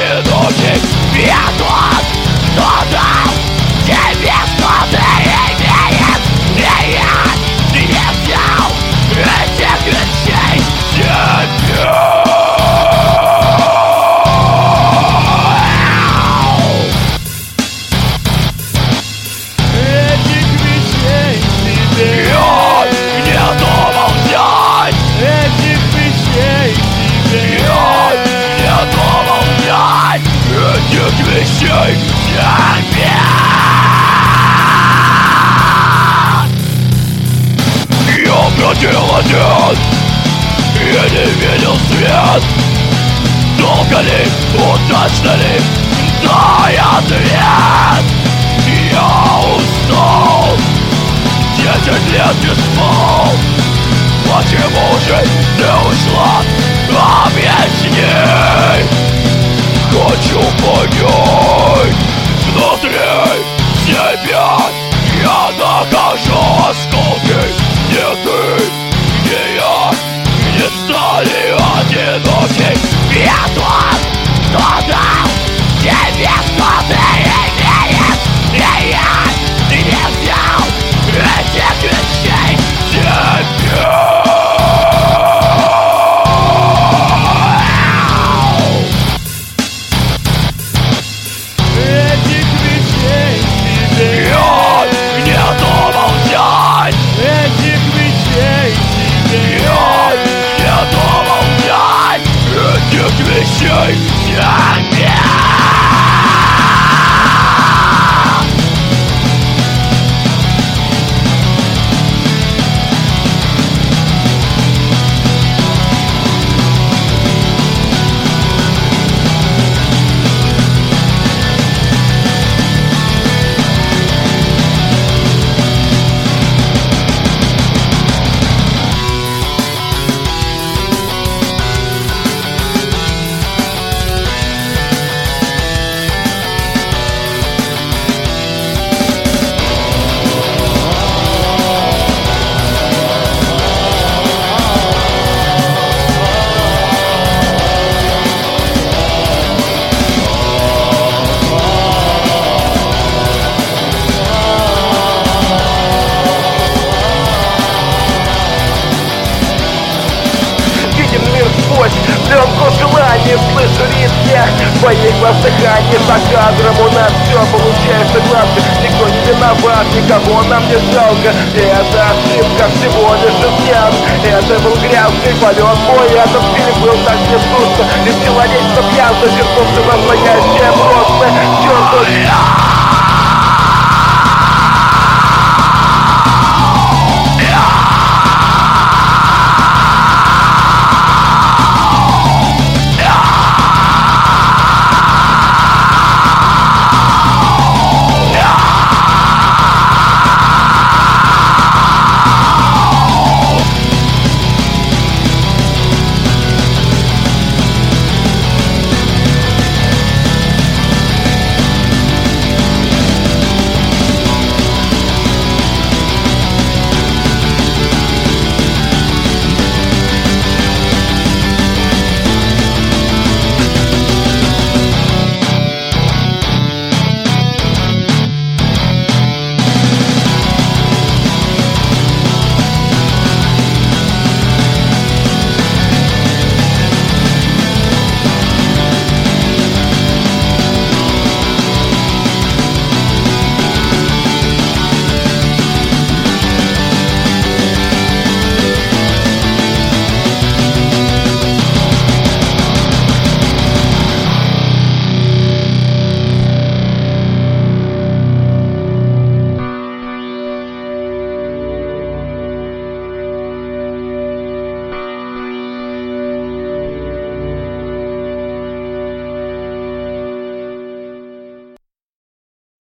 in the бродил один Я не видел свет Долго ли, удачно ли Я устал Десять лет Почему же ты ушла? Объясни Хочу понять Этих вещей желаний Слышу риски твоих глаз дыхания За кадром. У нас все получается гладко Никто не виноват, никого нам не жалко. И это ошибка всего лишь изъян. Это был грязный полет мой Этот фильм был так нескучно Из человечества пьян зачеркнувший настоящее просто